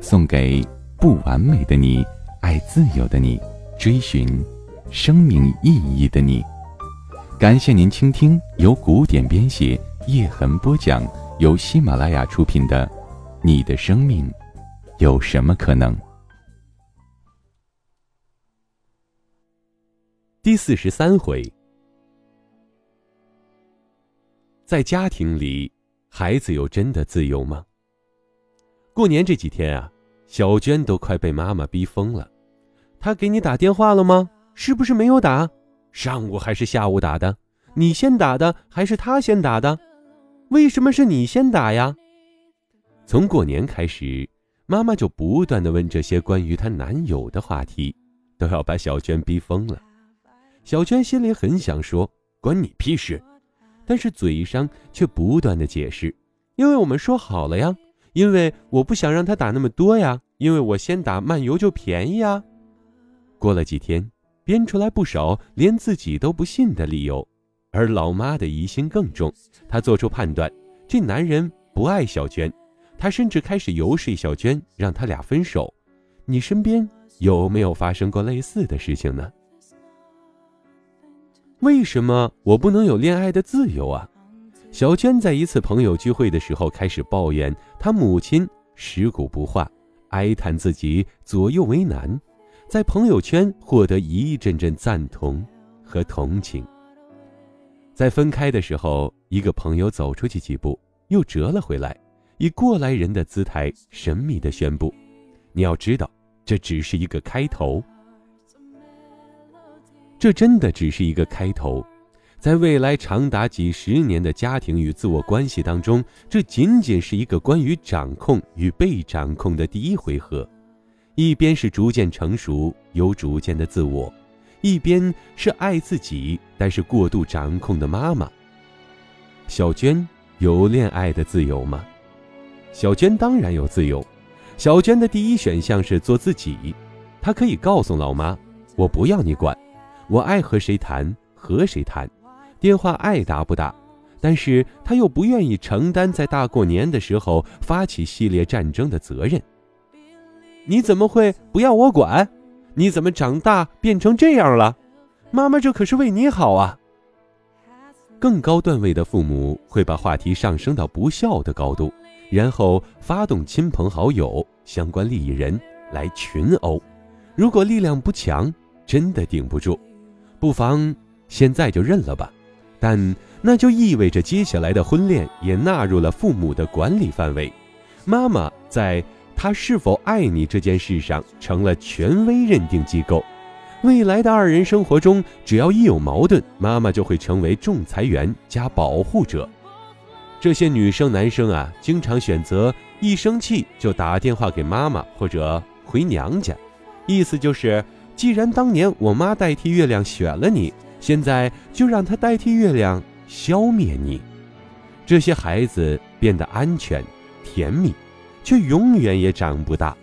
送给不完美的你，爱自由的你，追寻生命意义的你。感谢您倾听由古典编写、叶痕播讲、由喜马拉雅出品的《你的生命有什么可能》第四十三回。在家庭里，孩子有真的自由吗？过年这几天啊，小娟都快被妈妈逼疯了。她给你打电话了吗？是不是没有打？上午还是下午打的？你先打的还是他先打的？为什么是你先打呀？从过年开始，妈妈就不断的问这些关于她男友的话题，都要把小娟逼疯了。小娟心里很想说关你屁事，但是嘴上却不断的解释，因为我们说好了呀，因为我不想让他打那么多呀，因为我先打漫游就便宜啊。过了几天。编出来不少连自己都不信的理由，而老妈的疑心更重。她做出判断，这男人不爱小娟，她甚至开始游说小娟让他俩分手。你身边有没有发生过类似的事情呢？为什么我不能有恋爱的自由啊？小娟在一次朋友聚会的时候开始抱怨她母亲食古不化，哀叹自己左右为难。在朋友圈获得一阵阵赞同和同情。在分开的时候，一个朋友走出去几步，又折了回来，以过来人的姿态神秘地宣布：“你要知道，这只是一个开头。这真的只是一个开头，在未来长达几十年的家庭与自我关系当中，这仅仅是一个关于掌控与被掌控的第一回合。”一边是逐渐成熟、有主见的自我，一边是爱自己但是过度掌控的妈妈。小娟有恋爱的自由吗？小娟当然有自由。小娟的第一选项是做自己，她可以告诉老妈：“我不要你管，我爱和谁谈和谁谈，电话爱打不打。”但是他又不愿意承担在大过年的时候发起系列战争的责任。你怎么会不要我管？你怎么长大变成这样了？妈妈，这可是为你好啊！更高段位的父母会把话题上升到不孝的高度，然后发动亲朋好友、相关利益人来群殴。如果力量不强，真的顶不住，不妨现在就认了吧。但那就意味着接下来的婚恋也纳入了父母的管理范围。妈妈在。他是否爱你这件事上成了权威认定机构，未来的二人生活中，只要一有矛盾，妈妈就会成为仲裁员加保护者。这些女生男生啊，经常选择一生气就打电话给妈妈或者回娘家，意思就是，既然当年我妈代替月亮选了你，现在就让她代替月亮消灭你。这些孩子变得安全、甜蜜。却永远也长不大，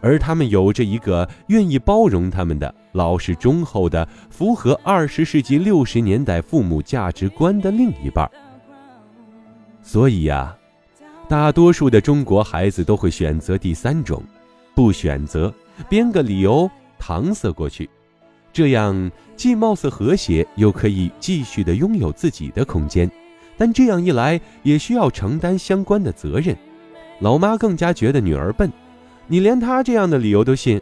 而他们有着一个愿意包容他们的老实忠厚的、符合二十世纪六十年代父母价值观的另一半。所以呀，大多数的中国孩子都会选择第三种，不选择，编个理由搪塞过去，这样既貌似和谐，又可以继续的拥有自己的空间，但这样一来，也需要承担相关的责任。老妈更加觉得女儿笨，你连她这样的理由都信，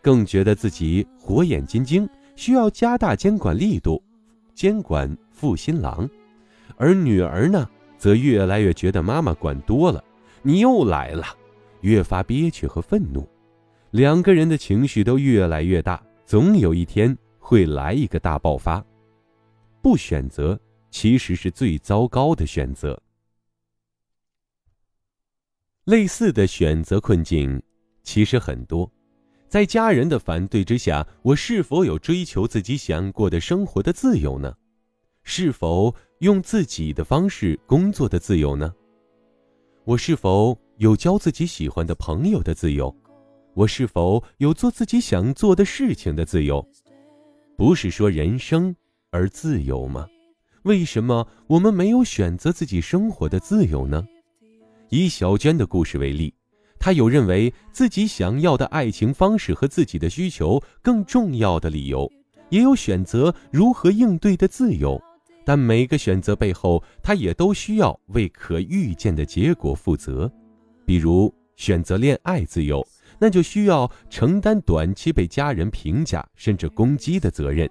更觉得自己火眼金睛，需要加大监管力度，监管负新郎。而女儿呢，则越来越觉得妈妈管多了，你又来了，越发憋屈和愤怒，两个人的情绪都越来越大，总有一天会来一个大爆发。不选择，其实是最糟糕的选择。类似的选择困境，其实很多。在家人的反对之下，我是否有追求自己想过的生活的自由呢？是否用自己的方式工作的自由呢？我是否有交自己喜欢的朋友的自由？我是否有做自己想做的事情的自由？不是说人生而自由吗？为什么我们没有选择自己生活的自由呢？以小娟的故事为例，她有认为自己想要的爱情方式和自己的需求更重要的理由，也有选择如何应对的自由。但每个选择背后，她也都需要为可预见的结果负责。比如选择恋爱自由，那就需要承担短期被家人评价甚至攻击的责任。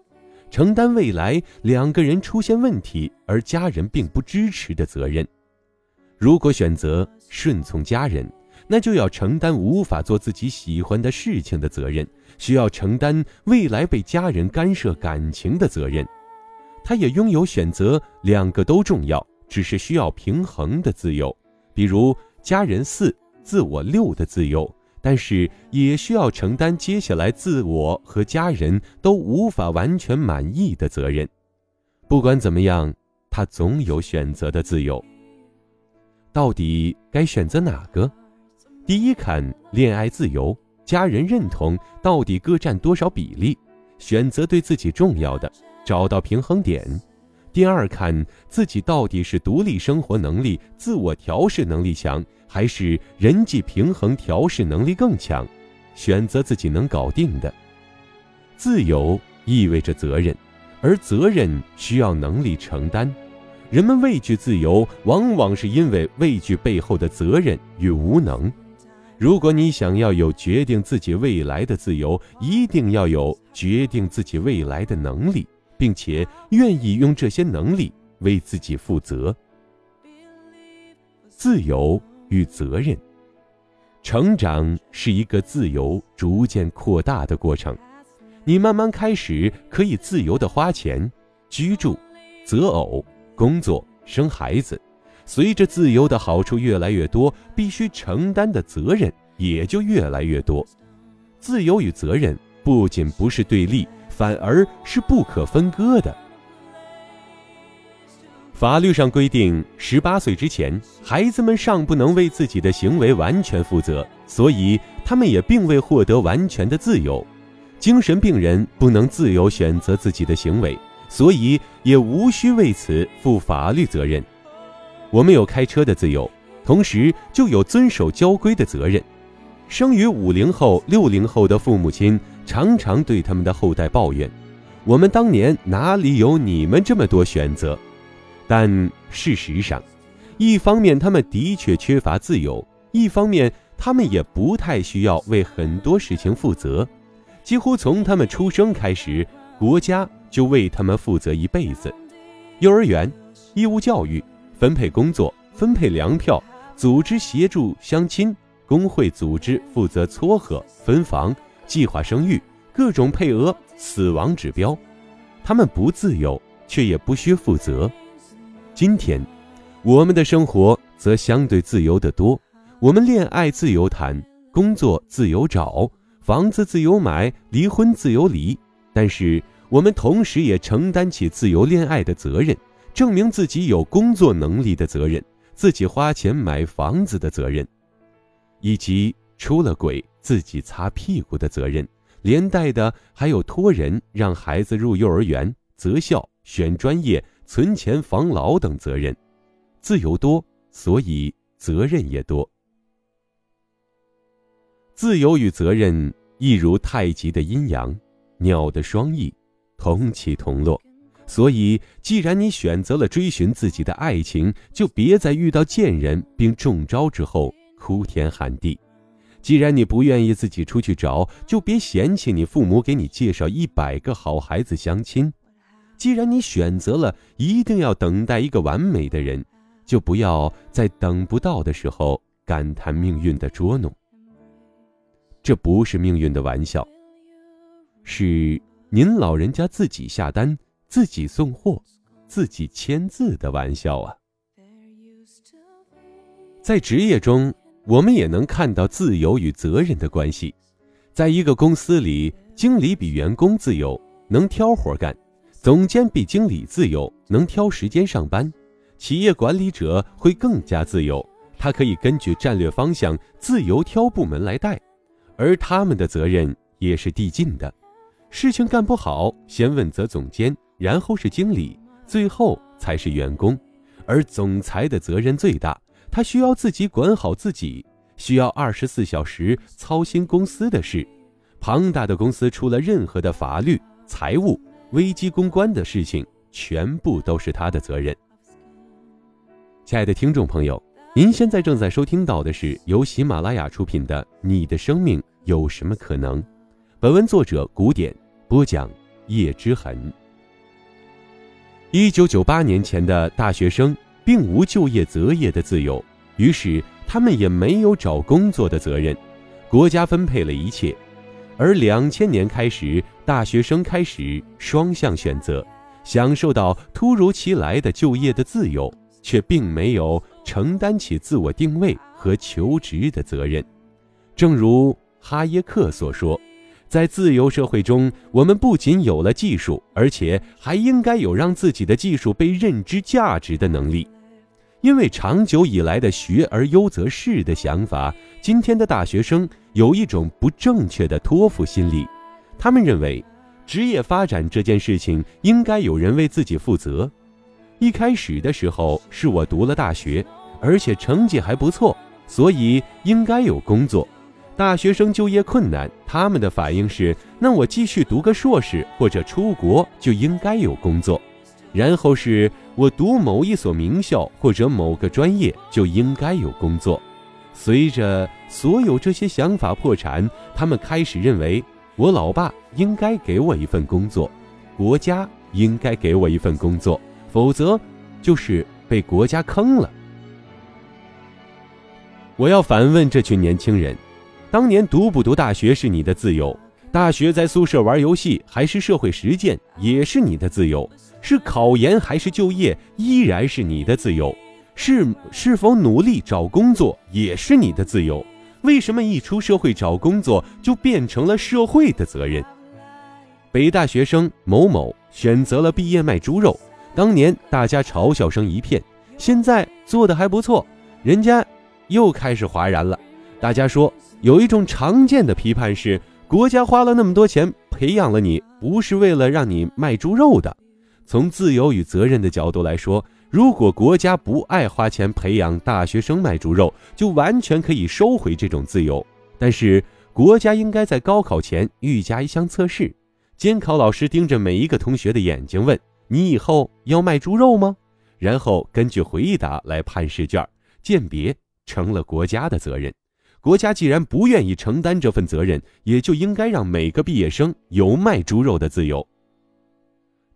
承担未来两个人出现问题而家人并不支持的责任。如果选择顺从家人，那就要承担无法做自己喜欢的事情的责任，需要承担未来被家人干涉感情的责任。他也拥有选择两个都重要，只是需要平衡的自由，比如家人四，自我六的自由。但是也需要承担接下来自我和家人都无法完全满意的责任。不管怎么样，他总有选择的自由。到底该选择哪个？第一，看恋爱自由、家人认同到底各占多少比例，选择对自己重要的，找到平衡点。第二，看自己到底是独立生活能力、自我调试能力强。还是人际平衡调试能力更强，选择自己能搞定的。自由意味着责任，而责任需要能力承担。人们畏惧自由，往往是因为畏惧背后的责任与无能。如果你想要有决定自己未来的自由，一定要有决定自己未来的能力，并且愿意用这些能力为自己负责。自由。与责任，成长是一个自由逐渐扩大的过程。你慢慢开始可以自由的花钱、居住、择偶、工作、生孩子。随着自由的好处越来越多，必须承担的责任也就越来越多。自由与责任不仅不是对立，反而是不可分割的。法律上规定，十八岁之前，孩子们尚不能为自己的行为完全负责，所以他们也并未获得完全的自由。精神病人不能自由选择自己的行为，所以也无需为此负法律责任。我们有开车的自由，同时就有遵守交规的责任。生于五零后、六零后的父母亲常常对他们的后代抱怨：“我们当年哪里有你们这么多选择？”但事实上，一方面他们的确缺乏自由，一方面他们也不太需要为很多事情负责。几乎从他们出生开始，国家就为他们负责一辈子。幼儿园、义务教育、分配工作、分配粮票、组织协助相亲、工会组织负责撮合、分房、计划生育、各种配额、死亡指标，他们不自由，却也不需负责。今天，我们的生活则相对自由得多。我们恋爱自由谈，工作自由找，房子自由买，离婚自由离。但是，我们同时也承担起自由恋爱的责任，证明自己有工作能力的责任，自己花钱买房子的责任，以及出了轨自己擦屁股的责任。连带的还有托人让孩子入幼儿园、择校、选专业。存钱、防老等责任，自由多，所以责任也多。自由与责任一如太极的阴阳，鸟的双翼，同起同落。所以，既然你选择了追寻自己的爱情，就别在遇到贱人并中招之后哭天喊地；既然你不愿意自己出去找，就别嫌弃你父母给你介绍一百个好孩子相亲。既然你选择了一定要等待一个完美的人，就不要在等不到的时候感叹命运的捉弄。这不是命运的玩笑，是您老人家自己下单、自己送货、自己签字的玩笑啊！在职业中，我们也能看到自由与责任的关系。在一个公司里，经理比员工自由，能挑活干；总监比经理自由，能挑时间上班；企业管理者会更加自由，他可以根据战略方向自由挑部门来带，而他们的责任也是递进的。事情干不好，先问责总监，然后是经理，最后才是员工。而总裁的责任最大，他需要自己管好自己，需要二十四小时操心公司的事。庞大的公司出了任何的法律、财务、危机公关的事情，全部都是他的责任。亲爱的听众朋友，您现在正在收听到的是由喜马拉雅出品的《你的生命有什么可能》。本文作者古典播讲叶之痕。一九九八年前的大学生并无就业择业的自由，于是他们也没有找工作的责任，国家分配了一切。而两千年开始，大学生开始双向选择，享受到突如其来的就业的自由，却并没有承担起自我定位和求职的责任。正如哈耶克所说。在自由社会中，我们不仅有了技术，而且还应该有让自己的技术被认知价值的能力。因为长久以来的“学而优则仕”的想法，今天的大学生有一种不正确的托付心理。他们认为，职业发展这件事情应该有人为自己负责。一开始的时候，是我读了大学，而且成绩还不错，所以应该有工作。大学生就业困难，他们的反应是：那我继续读个硕士或者出国就应该有工作。然后是我读某一所名校或者某个专业就应该有工作。随着所有这些想法破产，他们开始认为我老爸应该给我一份工作，国家应该给我一份工作，否则就是被国家坑了。我要反问这群年轻人。当年读不读大学是你的自由，大学在宿舍玩游戏还是社会实践也是你的自由，是考研还是就业依然是你的自由，是是否努力找工作也是你的自由。为什么一出社会找工作就变成了社会的责任？北大学生某某选择了毕业卖猪肉，当年大家嘲笑声一片，现在做的还不错，人家又开始哗然了，大家说。有一种常见的批判是，国家花了那么多钱培养了你，不是为了让你卖猪肉的。从自由与责任的角度来说，如果国家不爱花钱培养大学生卖猪肉，就完全可以收回这种自由。但是，国家应该在高考前预加一项测试，监考老师盯着每一个同学的眼睛问：“你以后要卖猪肉吗？”然后根据回答来判试卷，鉴别成了国家的责任。国家既然不愿意承担这份责任，也就应该让每个毕业生有卖猪肉的自由。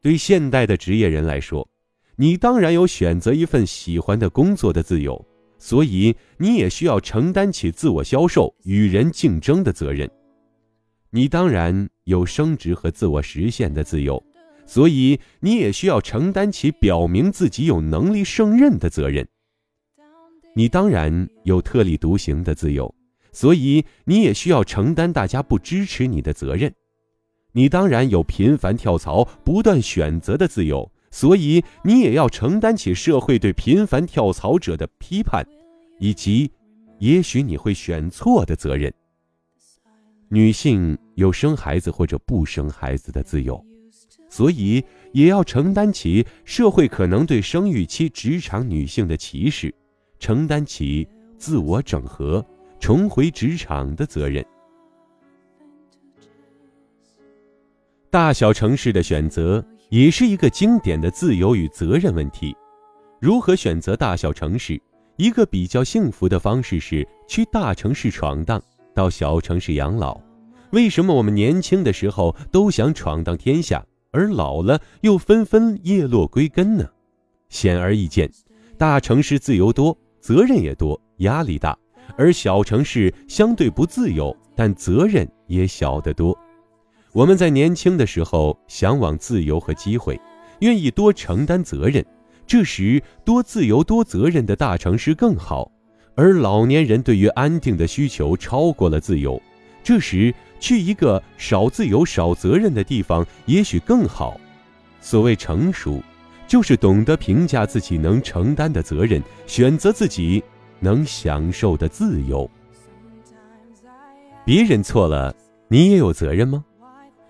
对现代的职业人来说，你当然有选择一份喜欢的工作的自由，所以你也需要承担起自我销售、与人竞争的责任。你当然有升职和自我实现的自由，所以你也需要承担起表明自己有能力胜任的责任。你当然有特立独行的自由，所以你也需要承担大家不支持你的责任。你当然有频繁跳槽、不断选择的自由，所以你也要承担起社会对频繁跳槽者的批判，以及也许你会选错的责任。女性有生孩子或者不生孩子的自由，所以也要承担起社会可能对生育期职场女性的歧视。承担起自我整合、重回职场的责任。大小城市的选择也是一个经典的自由与责任问题。如何选择大小城市？一个比较幸福的方式是去大城市闯荡，到小城市养老。为什么我们年轻的时候都想闯荡天下，而老了又纷纷叶落归根呢？显而易见，大城市自由多。责任也多，压力大，而小城市相对不自由，但责任也小得多。我们在年轻的时候向往自由和机会，愿意多承担责任，这时多自由多责任的大城市更好。而老年人对于安定的需求超过了自由。这时去一个少自由、少责任的地方，也许更好。所谓成熟，就是懂得评价自己能承担的责任，选择自己能享受的自由。别人错了，你也有责任吗？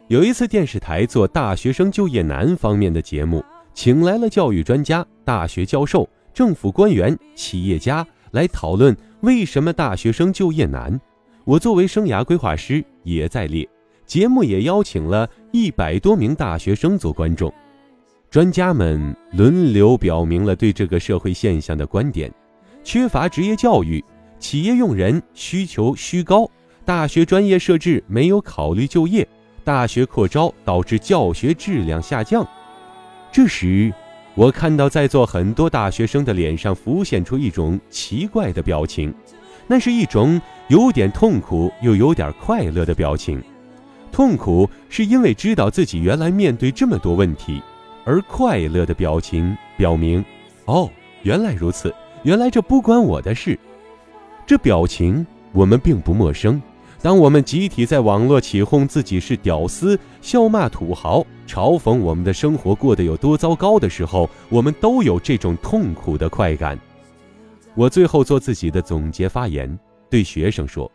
有一次，电视台做大学生就业难方面的节目，请来了教育专家、大学教授、政府官员、企业家来讨论为什么大学生就业难。我作为生涯规划师也在列，节目也邀请了一百多名大学生做观众。专家们轮流表明了对这个社会现象的观点：缺乏职业教育，企业用人需求虚高，大学专业设置没有考虑就业，大学扩招导致教学质量下降。这时，我看到在座很多大学生的脸上浮现出一种奇怪的表情，那是一种有点痛苦又有点快乐的表情。痛苦是因为知道自己原来面对这么多问题。而快乐的表情表明，哦，原来如此，原来这不关我的事。这表情我们并不陌生。当我们集体在网络起哄自己是屌丝，笑骂土豪，嘲讽我们的生活过得有多糟糕的时候，我们都有这种痛苦的快感。我最后做自己的总结发言，对学生说：“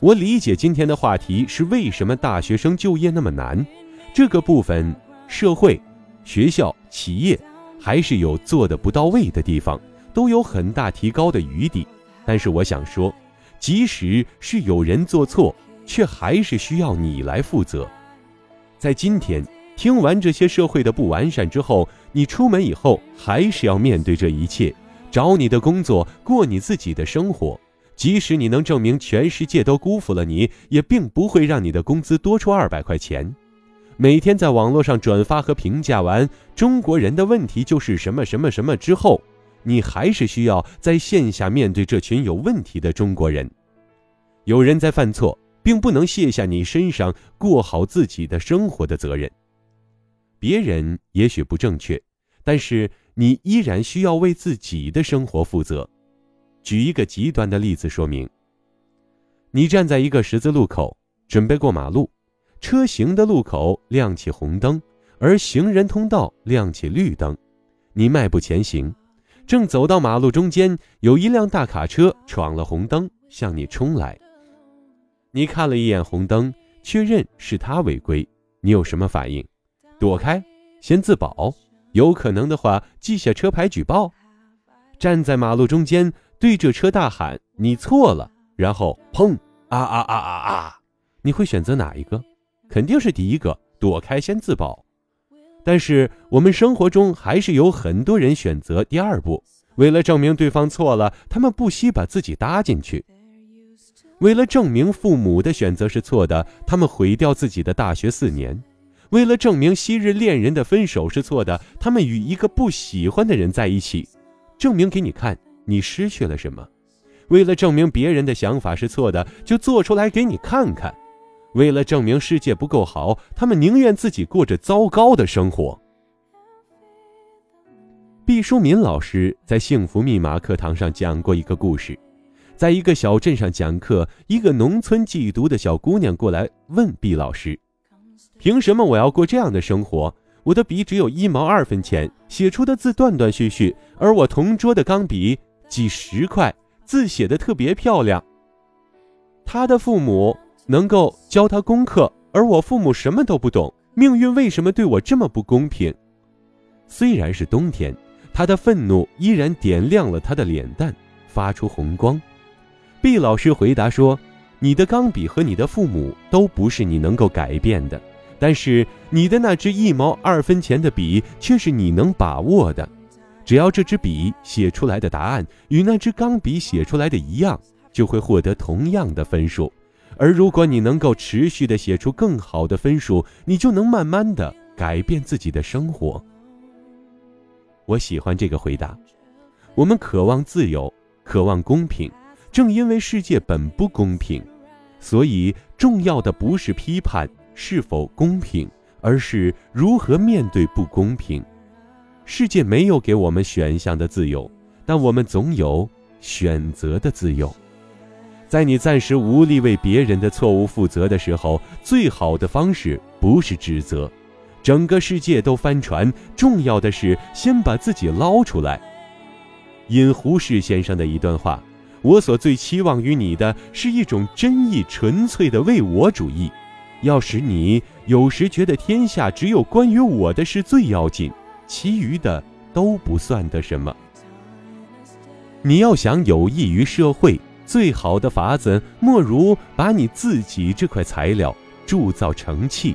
我理解今天的话题是为什么大学生就业那么难，这个部分社会。”学校、企业还是有做的不到位的地方，都有很大提高的余地。但是我想说，即使是有人做错，却还是需要你来负责。在今天听完这些社会的不完善之后，你出门以后还是要面对这一切，找你的工作，过你自己的生活。即使你能证明全世界都辜负了你，也并不会让你的工资多出二百块钱。每天在网络上转发和评价完中国人的问题就是什么什么什么之后，你还是需要在线下面对这群有问题的中国人。有人在犯错，并不能卸下你身上过好自己的生活的责任。别人也许不正确，但是你依然需要为自己的生活负责。举一个极端的例子说明：你站在一个十字路口，准备过马路。车行的路口亮起红灯，而行人通道亮起绿灯，你迈步前行，正走到马路中间，有一辆大卡车闯了红灯向你冲来。你看了一眼红灯，确认是他违规，你有什么反应？躲开，先自保，有可能的话记下车牌举报。站在马路中间对着车大喊你错了，然后砰啊啊啊啊啊！你会选择哪一个？肯定是第一个，躲开先自保。但是我们生活中还是有很多人选择第二步，为了证明对方错了，他们不惜把自己搭进去；为了证明父母的选择是错的，他们毁掉自己的大学四年；为了证明昔日恋人的分手是错的，他们与一个不喜欢的人在一起，证明给你看你失去了什么；为了证明别人的想法是错的，就做出来给你看看。为了证明世界不够好，他们宁愿自己过着糟糕的生活。毕淑敏老师在《幸福密码》课堂上讲过一个故事，在一个小镇上讲课，一个农村寄读的小姑娘过来问毕老师：“凭什么我要过这样的生活？我的笔只有一毛二分钱，写出的字断断续续，而我同桌的钢笔几十块，字写的特别漂亮。”他的父母。能够教他功课，而我父母什么都不懂，命运为什么对我这么不公平？虽然是冬天，他的愤怒依然点亮了他的脸蛋，发出红光。毕老师回答说：“你的钢笔和你的父母都不是你能够改变的，但是你的那支一毛二分钱的笔却是你能把握的。只要这支笔写出来的答案与那支钢笔写出来的一样，就会获得同样的分数。”而如果你能够持续的写出更好的分数，你就能慢慢的改变自己的生活。我喜欢这个回答。我们渴望自由，渴望公平，正因为世界本不公平，所以重要的不是批判是否公平，而是如何面对不公平。世界没有给我们选项的自由，但我们总有选择的自由。在你暂时无力为别人的错误负责的时候，最好的方式不是指责，整个世界都翻船，重要的是先把自己捞出来。引胡适先生的一段话：“我所最期望于你的是一种真意纯粹的为我主义，要使你有时觉得天下只有关于我的事最要紧，其余的都不算得什么。你要想有益于社会。”最好的法子，莫如把你自己这块材料铸造成器。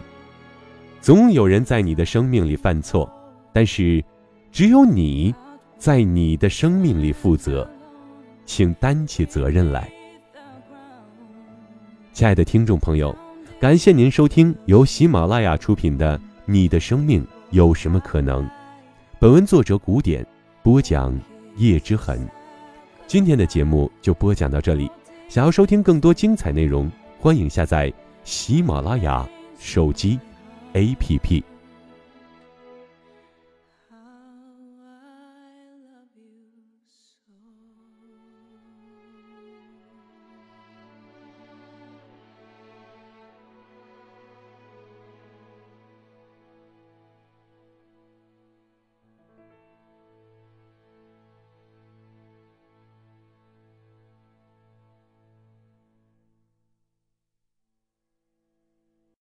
总有人在你的生命里犯错，但是，只有你，在你的生命里负责，请担起责任来。亲爱的听众朋友，感谢您收听由喜马拉雅出品的《你的生命有什么可能》。本文作者古典播讲叶之痕。今天的节目就播讲到这里，想要收听更多精彩内容，欢迎下载喜马拉雅手机 APP。